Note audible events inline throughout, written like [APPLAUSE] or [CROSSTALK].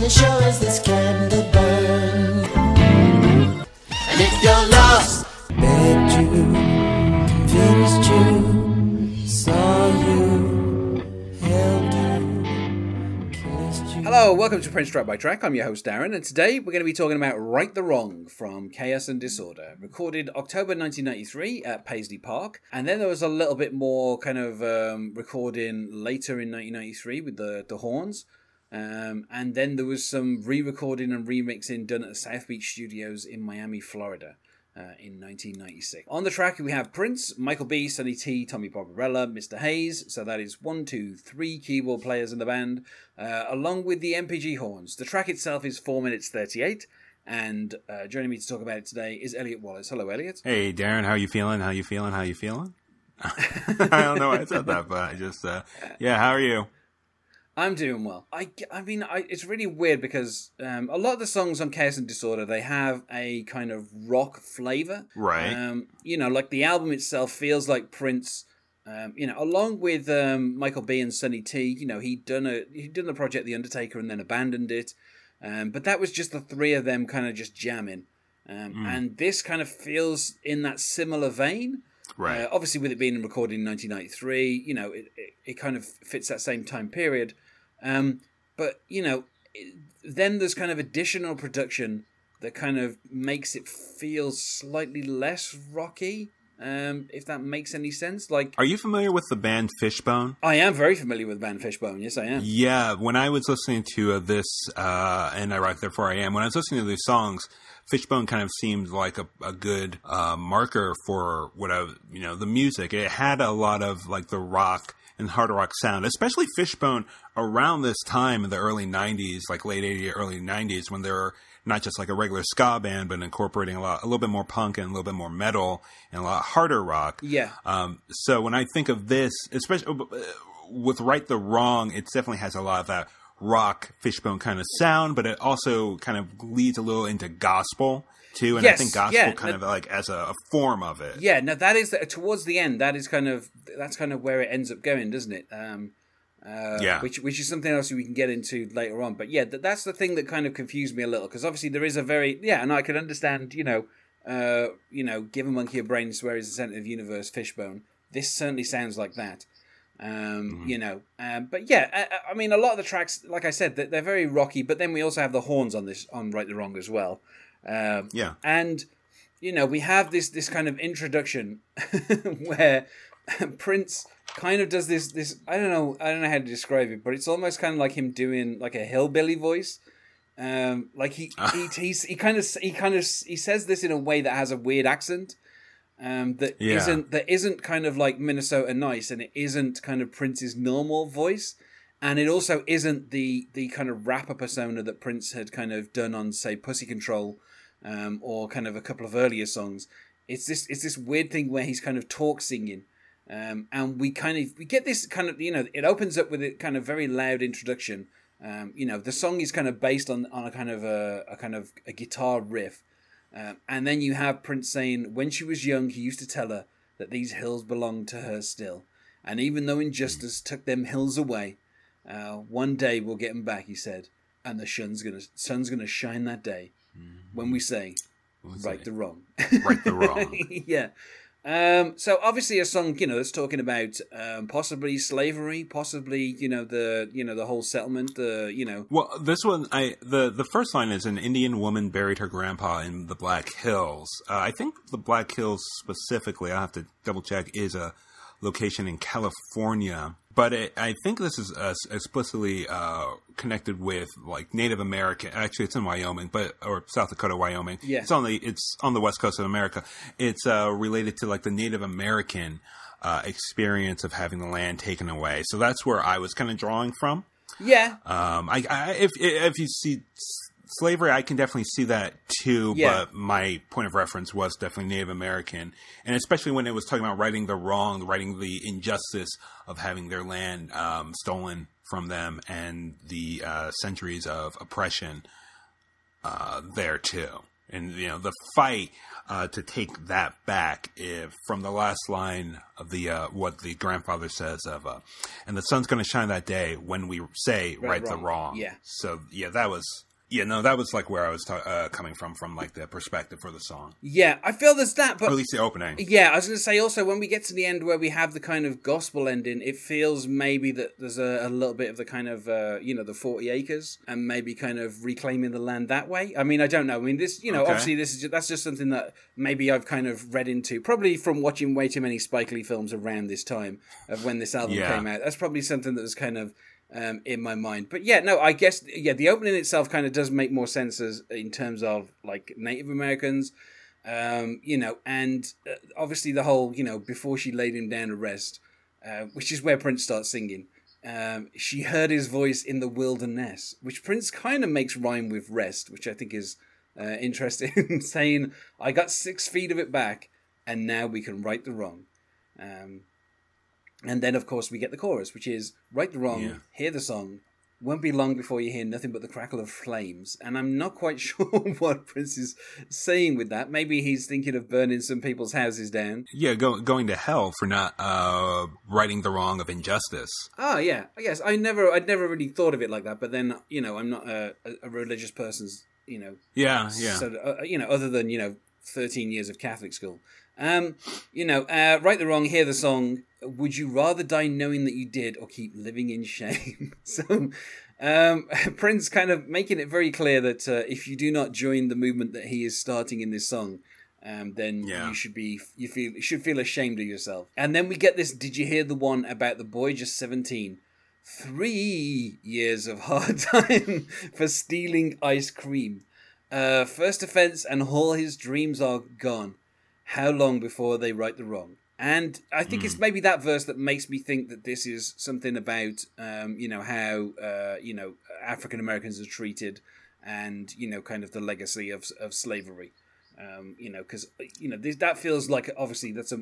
and it sure as this candle burn. And if you're lost, begged you, convinced you, saw you, held you, kissed you. Hello, welcome to Prince Track by Track. I'm your host Darren, and today we're going to be talking about Right the Wrong from Chaos and Disorder, recorded October 1993 at Paisley Park. And then there was a little bit more kind of um, recording later in 1993 with the, the horns. Um, and then there was some re recording and remixing done at the South Beach Studios in Miami, Florida. Uh, in 1996. On the track, we have Prince, Michael B., Sonny T., Tommy Barbarella, Mr. Hayes. So that is one, two, three keyboard players in the band, uh, along with the NPG horns. The track itself is 4 minutes 38. And uh, joining me to talk about it today is Elliot Wallace. Hello, Elliot. Hey, Darren, how are you feeling? How are you feeling? How are you feeling? [LAUGHS] I don't know why I said that, but I just, uh, yeah, how are you? I'm doing well. I, I mean, I, it's really weird because um, a lot of the songs on Chaos and Disorder they have a kind of rock flavor, Right. Um, you know, like the album itself feels like Prince. Um, you know, along with um, Michael B and Sonny T, you know, he'd done a he'd done the project The Undertaker and then abandoned it. Um, but that was just the three of them kind of just jamming. Um, And this kind of feels in that similar vein. Right. Uh, obviously, with it being recorded in 1993, you know, it, it, it kind of fits that same time period. Um, but, you know, it, then there's kind of additional production that kind of makes it feel slightly less rocky, um, if that makes any sense. Like, Are you familiar with the band Fishbone? I am very familiar with Band Fishbone. Yes, I am. Yeah, when I was listening to uh, this, uh, and I write Therefore I Am, when I was listening to these songs, Fishbone kind of seemed like a, a good uh, marker for what I, you know, the music. It had a lot of like the rock and hard rock sound, especially Fishbone around this time in the early 90s, like late 80s, early 90s, when they were not just like a regular ska band, but incorporating a lot, a little bit more punk and a little bit more metal and a lot harder rock. Yeah. Um, so when I think of this, especially uh, with Right the Wrong, it definitely has a lot of that rock fishbone kind of sound, but it also kind of leads a little into gospel too. And I think gospel yeah, kind that- of like as a, a form of it. Yeah, no, that is towards the end. That is kind of that's kind of where it ends up going, doesn't it? Um, uh, Yeah. Which which is something else we can get into later on. But yeah, th- that's the thing that kind of confused me a little because obviously there is a very yeah, and I could understand you know, uh, you know, give a monkey a brain, swear he's the center of the universe, fishbone. This certainly sounds like that. Um, You know, um, but yeah, I, I mean, a lot of the tracks, like I said, they're, they're very rocky. But then we also have the horns on this on Right the Wrong as well. Um, Yeah. and you know we have this this kind of introduction [LAUGHS] where [LAUGHS] Prince kind of does this this I don't know I don't know how to describe it, but it's almost kind of like him doing like a hillbilly voice. Um, like he, he he's, he kind of he kind of he says this in a way that has a weird accent. Um, that Yeah. not that isn't kind of like Minnesota nice, and it isn't kind of Prince's normal voice, and it also isn't the the kind of rapper persona that Prince had kind of done on say Pussy Control, um, or kind of a couple of earlier songs. It's this it's this weird thing where he's kind of talk singing, um, and we kind of we get this kind of you know it opens up with a kind of very loud introduction. Um, you know the song is kind of based on on a kind of a, a kind of a guitar riff, um, and then you have Prince saying when she was young he used to tell her that these hills belonged to her still, and even though injustice took them hills away, uh, one day we'll get them back. He said, and the sun's gonna sun's gonna shine that day when we say right it the wrong. right the wrong. [LAUGHS] yeah. Um, so obviously a song, you know, that's talking about um, possibly slavery, possibly you know the you know the whole settlement, the you know Well, this one, I the the first line is an Indian woman buried her grandpa in the Black Hills. Uh, I think the Black Hills specifically, I have to double check, is a location in California. But it, I think this is uh, explicitly uh, connected with like Native American. Actually, it's in Wyoming, but or South Dakota, Wyoming. Yeah. it's on the it's on the west coast of America. It's uh, related to like the Native American uh, experience of having the land taken away. So that's where I was kind of drawing from. yeah Um, I, I if if you see slavery, I can definitely see that too. Yeah. But my point of reference was definitely Native American, and especially when it was talking about righting the wrong, righting the injustice of having their land um, stolen from them, and the uh, centuries of oppression uh, there too. and you know the fight uh, to take that back if, from the last line of the uh, what the grandfather says of uh, and the sun's going to shine that day when we say right, Right, the wrong. wrong Yeah. so yeah that was yeah no that was like where I was ta- uh, coming from from like the perspective for the song Yeah, I feel there's that, or but at least the opening Yeah, I was going to say also when we get to the end where we have the kind of gospel ending, it feels maybe that there's a, a little bit of the kind of uh, you know the forty acres and maybe kind of reclaiming the land that way. I mean, I don't know. I mean, this you know Okay. obviously this is just, that's just something that maybe I've kind of read into probably from watching way too many Spike Lee films around this time of when this album Yeah. came out. That's probably something that was kind of. Um, in my mind, but yeah, no, I guess yeah, the opening itself kind of does make more sense as in terms of like Native Americans, um, you know, and uh, obviously the whole, you know, before she laid him down to rest, uh, which is where Prince starts singing. Um, she heard his voice in the wilderness, which Prince kind of makes rhyme with rest, which I think is uh, [LAUGHS] interesting. saying, "I got six feet of it back, and now we can right the wrong." Um, and then, of course, we get the chorus, which is "Right the wrong, Yeah. hear the song." Won't be long before you hear nothing but the crackle of flames. And I'm not quite [LAUGHS] sure what Prince is saying with that. Maybe he's thinking of burning some people's houses down. yeah go, going to hell for not uh, righting the wrong of injustice Oh yeah, I guess I never, I'd never really thought of it like that. But then, you know, I'm not a, a, a religious person's, you know, yeah yeah so uh, you know, other than you know, 13 years of Catholic school. Um, you know, uh, right the wrong, hear the song. Would you rather die knowing that you did, or keep living in shame? [LAUGHS] so, um, [LAUGHS] Prince kind of making it very clear that uh, if you do not join the movement that he is starting in this song, um, then Yeah. you should be you feel you should feel ashamed of yourself. And then we get this. Did you hear the one about the boy just seventeen? Three years of hard [LAUGHS] time for stealing ice cream. Uh, first offense, and all his dreams are gone. How long before they right the wrong? And I think it's maybe that verse that makes me think that this is something about, um, you know, how uh, you know African Americans are treated, and you know, kind of the legacy of of slavery. Um, you know, because you know this, that feels like obviously that's a uh,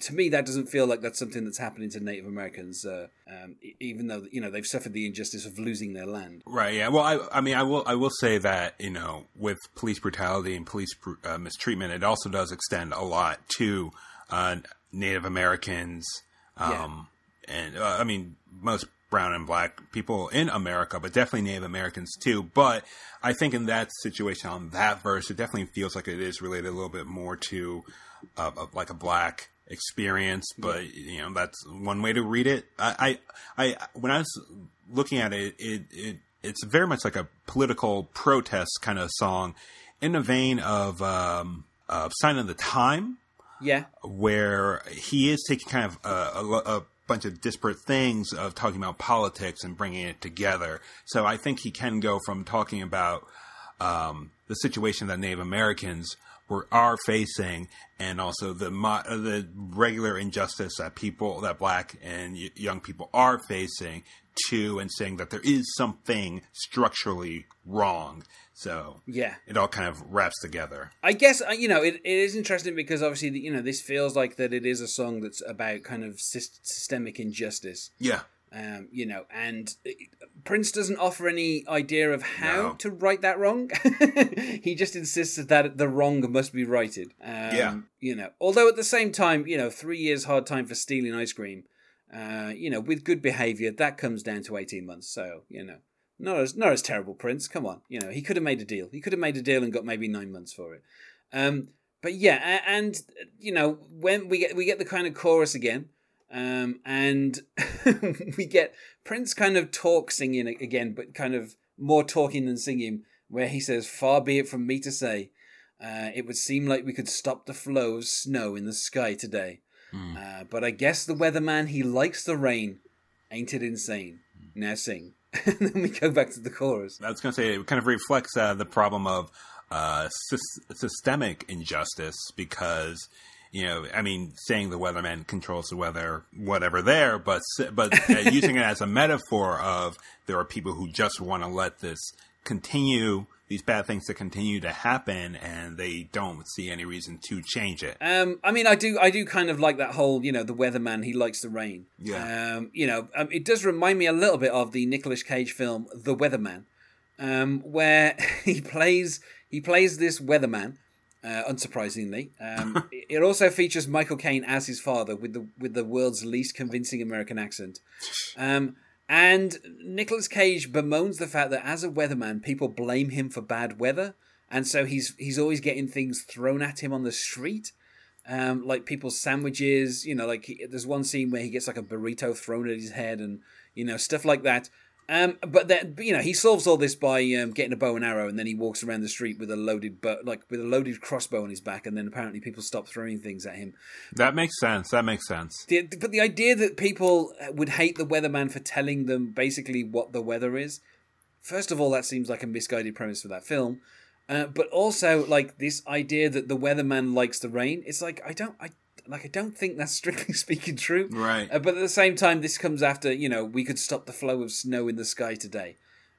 to me that doesn't feel like that's something that's happening to Native Americans, uh, um, even though you know they've suffered the injustice of losing their land. Right. Yeah. Well, I, I mean, I will. I will say that you know, with police brutality and police uh, mistreatment, it also does extend a lot to uh, Native Americans. Um, And uh, I mean, most brown and black people in America, but definitely Native Americans too. But I think in that situation, on that verse, it definitely feels like it is related a little bit more to uh, like a black experience. But you know, that's one way to read it. I, I, I when I was looking at it, it, it it's very much like a political protest kind of song, in the vein of um, of Sign of the Time Yeah, where he is taking kind of a, a, a bunch of disparate things of talking about politics and bringing it together. So I think he can go from talking about um, the situation that Native Americans were are facing, and also the mo- uh, the regular injustice that people that Black and y- young people are facing, too, and saying that there is something structurally wrong. So yeah. it all kind of wraps together. I guess uh, you know it, it is interesting because obviously you know this feels like that it is a song that's about kind of sys- systemic injustice. Yeah. Um, you know, and uh, Prince doesn't offer any idea of how No. to right that wrong. [LAUGHS] he just insists that the wrong must be righted. Um, Yeah. You know, although at the same time, you know, three years hard time for stealing ice cream. Uh, you know, with good behaviour, that comes down to eighteen months. So you know, not as not as terrible, Prince. Come on, you know, he could have made a deal. He could have made a deal and got maybe nine months for it. Um, but yeah, and you know, when we get we get the kind of chorus again, um, and [LAUGHS] we get Prince kind of talk singing again, but kind of more talking than singing, where he says, "Far be it from me to say, uh, it would seem like we could stop the flow of snow in the sky today, uh, but I guess the weatherman he likes the rain, ain't it insane? Now sing." [LAUGHS] and then we go back to the chorus. I was going to say it kind of reflects uh, the problem of uh, sys- systemic injustice because you know, I mean, saying the weatherman controls the weather, whatever there, but but uh, using it as a metaphor of there are people who just want to let this continue, these bad things to continue to happen, and they don't see any reason to change it. Um, I mean, I do, I do kind of like that whole, you know, the weatherman. He likes the rain. Yeah. Um, you know, um, it does remind me a little bit of the Nicolas Cage film The Weatherman, um, where [LAUGHS] he plays, He plays this weatherman, uh, unsurprisingly. Um, [LAUGHS] it also features Michael Caine as his father with the with the world's least convincing American accent. Um, and Nicolas Cage bemoans the fact that as a weatherman, people blame him for bad weather, and so he's he's always getting things thrown at him on the street. Um, like people's sandwiches, you know, like he, there's one scene where he gets like a burrito thrown at his head and, you know, stuff like that. Um, but then you know he solves all this by um, getting a bow and arrow, and then he walks around the street with a loaded, like with a loaded crossbow on his back, and then apparently people stop throwing things at him. That makes sense. That makes sense. The, but the idea that people would hate the weatherman for telling them basically what the weather is, first of all, that seems like a misguided premise for that film. Uh, but also like this idea that the weatherman likes the rain. It's like I don't, I like I don't think that's [LAUGHS] strictly speaking true. Right. Uh, but at the same time, this comes after you know we could stop the flow of snow in the sky today.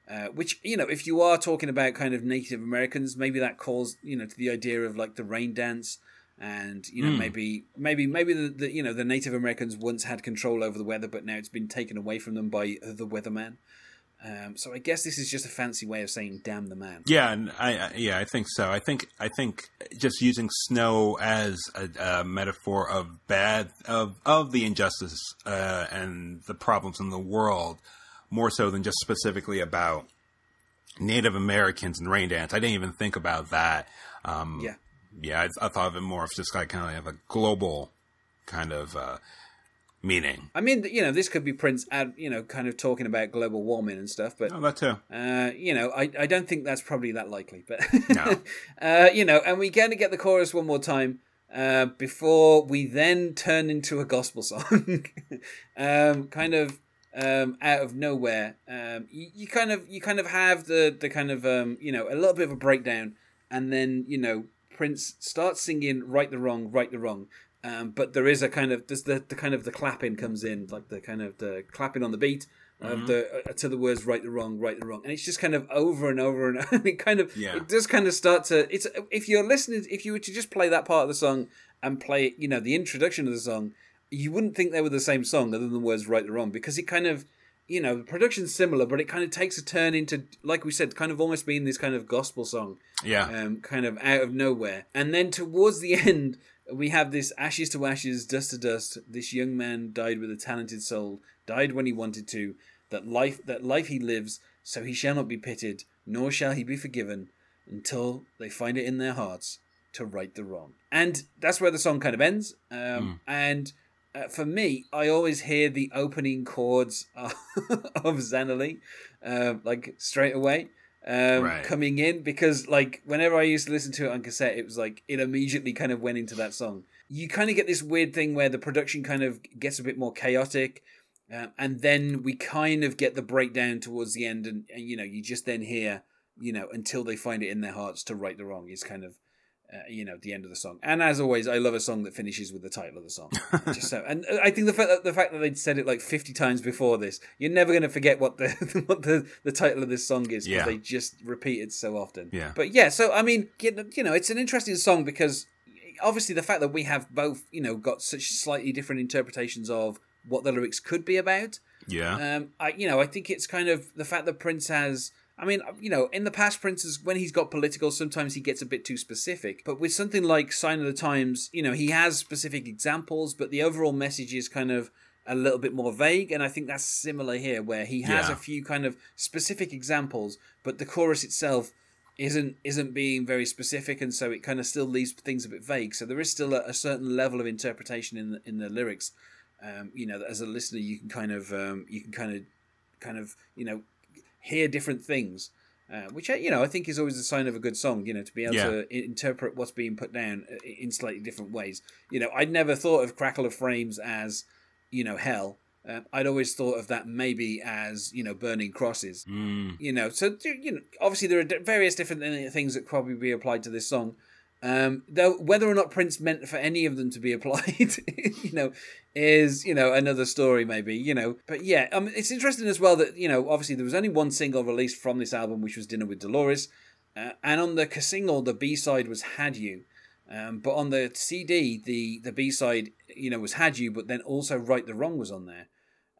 Uh, which you know, if you are talking about kind of Native Americans, maybe that calls you know to the idea of like the rain dance, and you know Hmm. maybe maybe maybe the, the you know the Native Americans once had control over the weather, but now it's been taken away from them by the weatherman. Um, so I guess this is just a fancy way of saying "damn the man." Yeah, and I, I yeah, I think so. I think I think just using snow as a, a metaphor of bad of of the injustice uh, and the problems in the world, more so than just specifically about Native Americans and rain dance. I didn't even think about that. Um, Yeah. yeah, I, I thought of it more of just like kind of like a global kind of uh, meaning. I mean, you know, this could be Prince, ad, you know, kind of talking about global warming and stuff, but Oh, that too. Uh, you know, I, I don't think that's probably that likely, but No. [LAUGHS] uh, you know, and we're going to get the chorus one more time uh, before we then turn into a gospel [LAUGHS] song, um, kind of um, out of nowhere. Um, you, you kind of you kind of have the the kind of um, you know a little bit of a breakdown, and then you know Prince starts singing "Right the Wrong, Right the Wrong." Um, but there is a kind of there's the, the kind of the clapping comes in like the kind of the clapping on the beat of the uh, to the words right the wrong right the wrong and it's just kind of over and over and, [LAUGHS] and it kind of Yeah. it does kind of start to it's if you're listening if you were to just play that part of the song and play you know the introduction of the song you wouldn't think they were the same song other than the words right the wrong because it kind of you know the production's similar but it kind of takes a turn into like we said kind of almost being this kind of gospel song Yeah. um, kind of out of nowhere. And then towards the [LAUGHS] end, we have this ashes to ashes, dust to dust. This young man died with a talented soul, died when he wanted to. That life, that life he lives, so he shall not be pitied, nor shall he be forgiven, until they find it in their hearts to right the wrong. And that's where the song kind of ends. Um, And uh, for me, I always hear the opening chords [LAUGHS] of, of Zannalee, uh, like straight away um, Right. coming in because like whenever I used to listen to it on cassette, it was like it immediately kind of went into that song. You kind of get this weird thing where the production kind of gets a bit more chaotic, um, and then we kind of get the breakdown towards the end, and, and you know you just then hear you know until they find it in their hearts to right the wrong is kind of. Uh, you know the end of the song, and as always, I love a song that finishes with the title of the song. [LAUGHS] Just so, and I think the fact that the fact that they'd said it like fifty times before this, you're never going to forget what the [LAUGHS] what the, the title of this song is because Yeah. they just repeat it so often. Yeah. But yeah, so I mean, you you know, it's an interesting song because obviously the fact that we have both, you know, got such slightly different interpretations of what the lyrics could be about. yeah. Um, I you know, I think it's kind of the fact that Prince has. I mean, you know, in the past, Prince is when he's got political, sometimes he gets a bit too specific. But with something like Sign of the Times, you know, he has specific examples, but the overall message is kind of a little bit more vague. And I think that's similar here, where he has Yeah. a few kind of specific examples, but the chorus itself isn't isn't being very specific, and so it kind of still leaves things a bit vague. So there is still a, a certain level of interpretation in the, in the lyrics. Um, you know, that as a listener, you can kind of um, you can kind of kind of you know hear different things, uh, which uh, you know I think is always a sign of a good song. You know, to be able Yeah. to interpret what's being put down uh, in slightly different ways. You know, I'd never thought of Crackle of Frames as you know hell. Uh, I'd always thought of that maybe as you know burning crosses. Mm. You know, so you know, obviously there are various different uh, things that probably be applied to this song. Um, though whether or not Prince meant for any of them to be [LAUGHS] applied, you know, is you know another story maybe. You know, but yeah, um, it's interesting as well that you know obviously there was only one single released from this album, which was Dinner with Dolores, uh, and on the single the B side was Had You, um, but on the CD the the B side you know was Had You, but then also Right the Wrong was on there.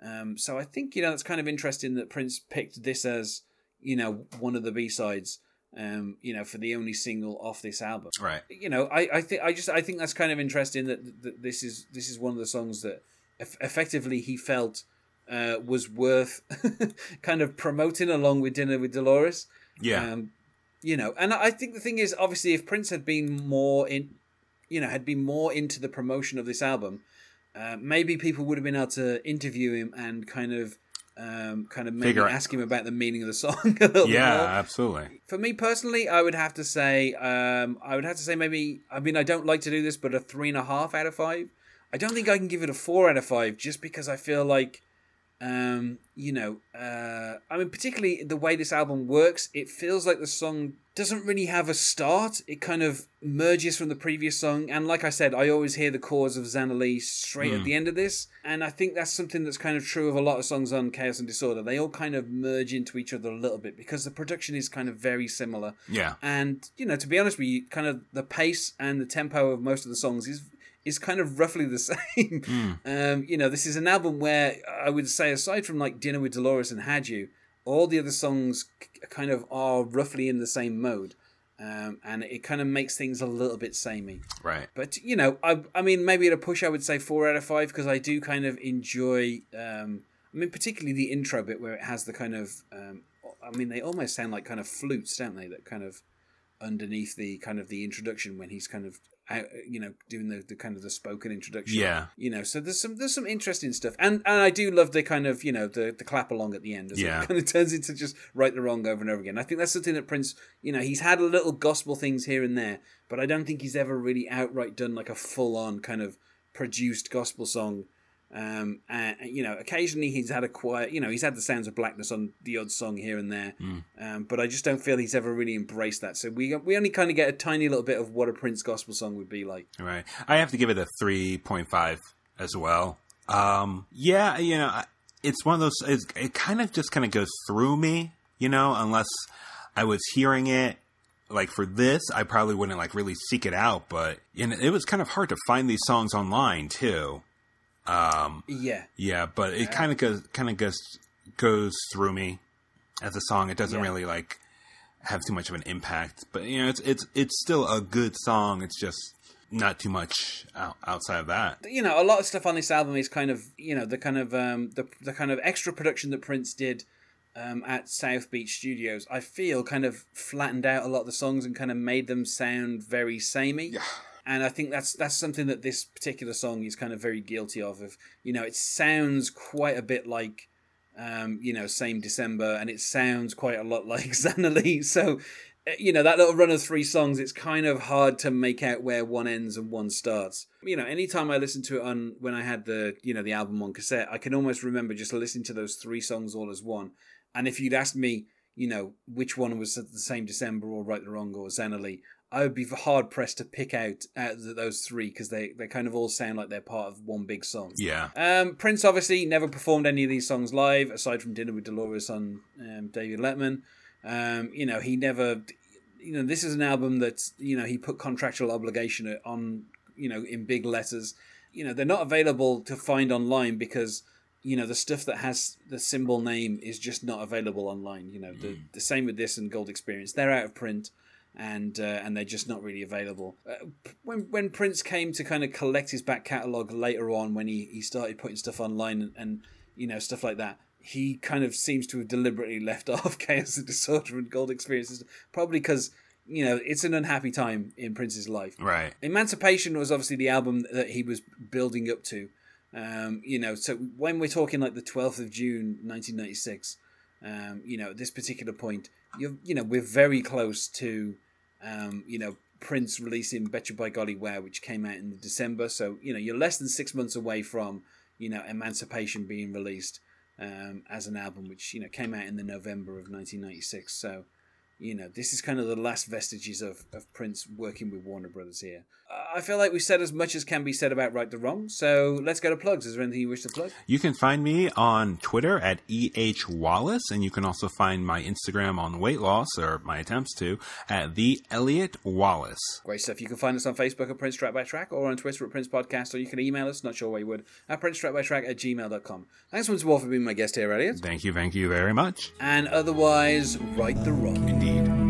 Um, so I think you know that's kind of interesting that Prince picked this as you know one of the B sides. Um, you know, for the only single off this album, Right. you know, I, I think I just I think that's kind of interesting that, that this is this is one of the songs that eff- effectively he felt uh, was worth [LAUGHS] kind of promoting along with Dinner with Dolores. Yeah. Um, you know, and I think the thing is, obviously, if Prince had been more in, you know, had been more into the promotion of this album, uh, maybe people would have been able to interview him and kind of, um, kind of maybe ask him about the meaning of the song [LAUGHS] a little yeah, more. absolutely. For me personally, I would have to say, um, I would have to say maybe. I mean, I don't like to do this, but a three and a half out of five. I don't think I can give it a four out of five, just because I feel like, um, you know, uh, I mean, particularly the way this album works, it feels like the song doesn't really have a start. It kind of merges from the previous song, and like I said, I always hear the chords of Zannalee straight at the end of this, and I think that's something that's kind of true of a lot of songs on Chaos and Disorder. They all kind of merge into each other a little bit because the production is kind of very similar. Yeah. And you know, to be honest with you, kind of the pace and the tempo of most of the songs is is kind of roughly the [LAUGHS] same. Um, you know, this is an album where I would say, aside from like Dinner with Dolores and Had You, all the other songs kind of are roughly in the same mode, um, and it kind of makes things a little bit samey. Right. But you know, I I mean, maybe at a push, I would say four out of five because I do kind of enjoy. Um, I mean, particularly the intro bit where it has the kind of. Um, I mean, they almost sound like kind of flutes, don't they? That kind of underneath the kind of the introduction when he's kind of out, you know doing the, the kind of the spoken introduction. Yeah. You know, so there's some there's some interesting stuff, and and I do love the kind of you know the the clap along at the end. As Yeah. It kind of turns into just right the wrong over and over again. I think that's something that Prince, you know, he's had a little gospel things here and there, but I don't think he's ever really outright done like a full on kind of produced gospel song. Um, and you know, occasionally he's had a quiet, you know, he's had the sounds of blackness on the odd song here and there, um, but I just don't feel he's ever really embraced that. So we we only kind of get a tiny little bit of what a Prince gospel song would be like. Right. I have to give it a 3.5 as well. Um, yeah, you know, it's one of those, it's, it kind of just kind of goes through me, you know, unless I was hearing it. Like for this, I probably wouldn't like really seek it out, but you know, it was kind of hard to find these songs online too. Um, Yeah, yeah, but it kind of goes, kind of goes, goes through me as a song. It doesn't Yeah. really like have too much of an impact, but you know, it's it's it's still a good song. It's just not too much out, outside of that. you know, a lot of stuff on this album is kind of you know the kind of um, the the kind of extra production that Prince did um, at South Beach Studios. I feel kind of flattened out a lot of the songs and kind of made them sound very samey. Yeah. And I think that's that's something that this particular song is kind of very guilty of. Of you know, it sounds quite a bit like um, you know, same December, and it sounds quite a lot [LAUGHS] like Zannalee. So, uh, you know, that little run of three songs, it's kind of hard to make out where one ends and one starts. You know, anytime I listened to it on when I had the you know the album on cassette, I can almost remember just listening to those three songs all as one. And if you'd asked me, you know, which one was the same December or Right the Wrong or Zannalee, I would be hard pressed to pick out out of those three because they they kind of all sound like they're part of one big song. Yeah, Um, Prince obviously never performed any of these songs live, aside from Dinner with Dolores on um, David Letterman. Um, you know, he never. You know, this is an album that you know he put contractual obligation on. You know, in big letters. You know, they're not available to find online because you know the stuff that has the symbol name is just not available online. You know, the the same with this and Gold Experience. They're out of print and uh, and they're just not really available. Uh, when when Prince came to kind of collect his back catalogue later on, when he, he started putting stuff online and, and you know stuff like that, he kind of seems to have deliberately [LAUGHS] left off [LAUGHS] Chaos and Disorder and Gold Experiences, probably because you know it's an unhappy time in Prince's life. right. Emancipation was obviously the album that he was building up to. Um, you know, so when we're talking like the 12th of June 1996, um, you know, at this particular point, you you know, we're very close to, um, you know, Prince releasing Betcha by Golly Wow, which came out in December. So, you know, you're less than six months away from, you know, Emancipation being released um, as an album, which, you know, came out in the November of 1996. So, you know, this is kind of the last vestiges of, of Prince working with Warner Brothers here. I feel like we've said as much as can be said about Right the Wrong, so let's go to plugs. Is there anything you wish to plug? You can find me on Twitter at EH Wallace, and you can also find my Instagram on weight loss, or my attempts to, at the Elliot Wallace. Great stuff. You can find us on Facebook at Prince Track by Track or on Twitter at Prince Podcast, or you can email us, not sure why you would, at Prince Track by Track at gmail.com. Thanks once more for being my guest here, Elliot. Thank you, thank you very much. And otherwise, Right the Wrong. Indeed.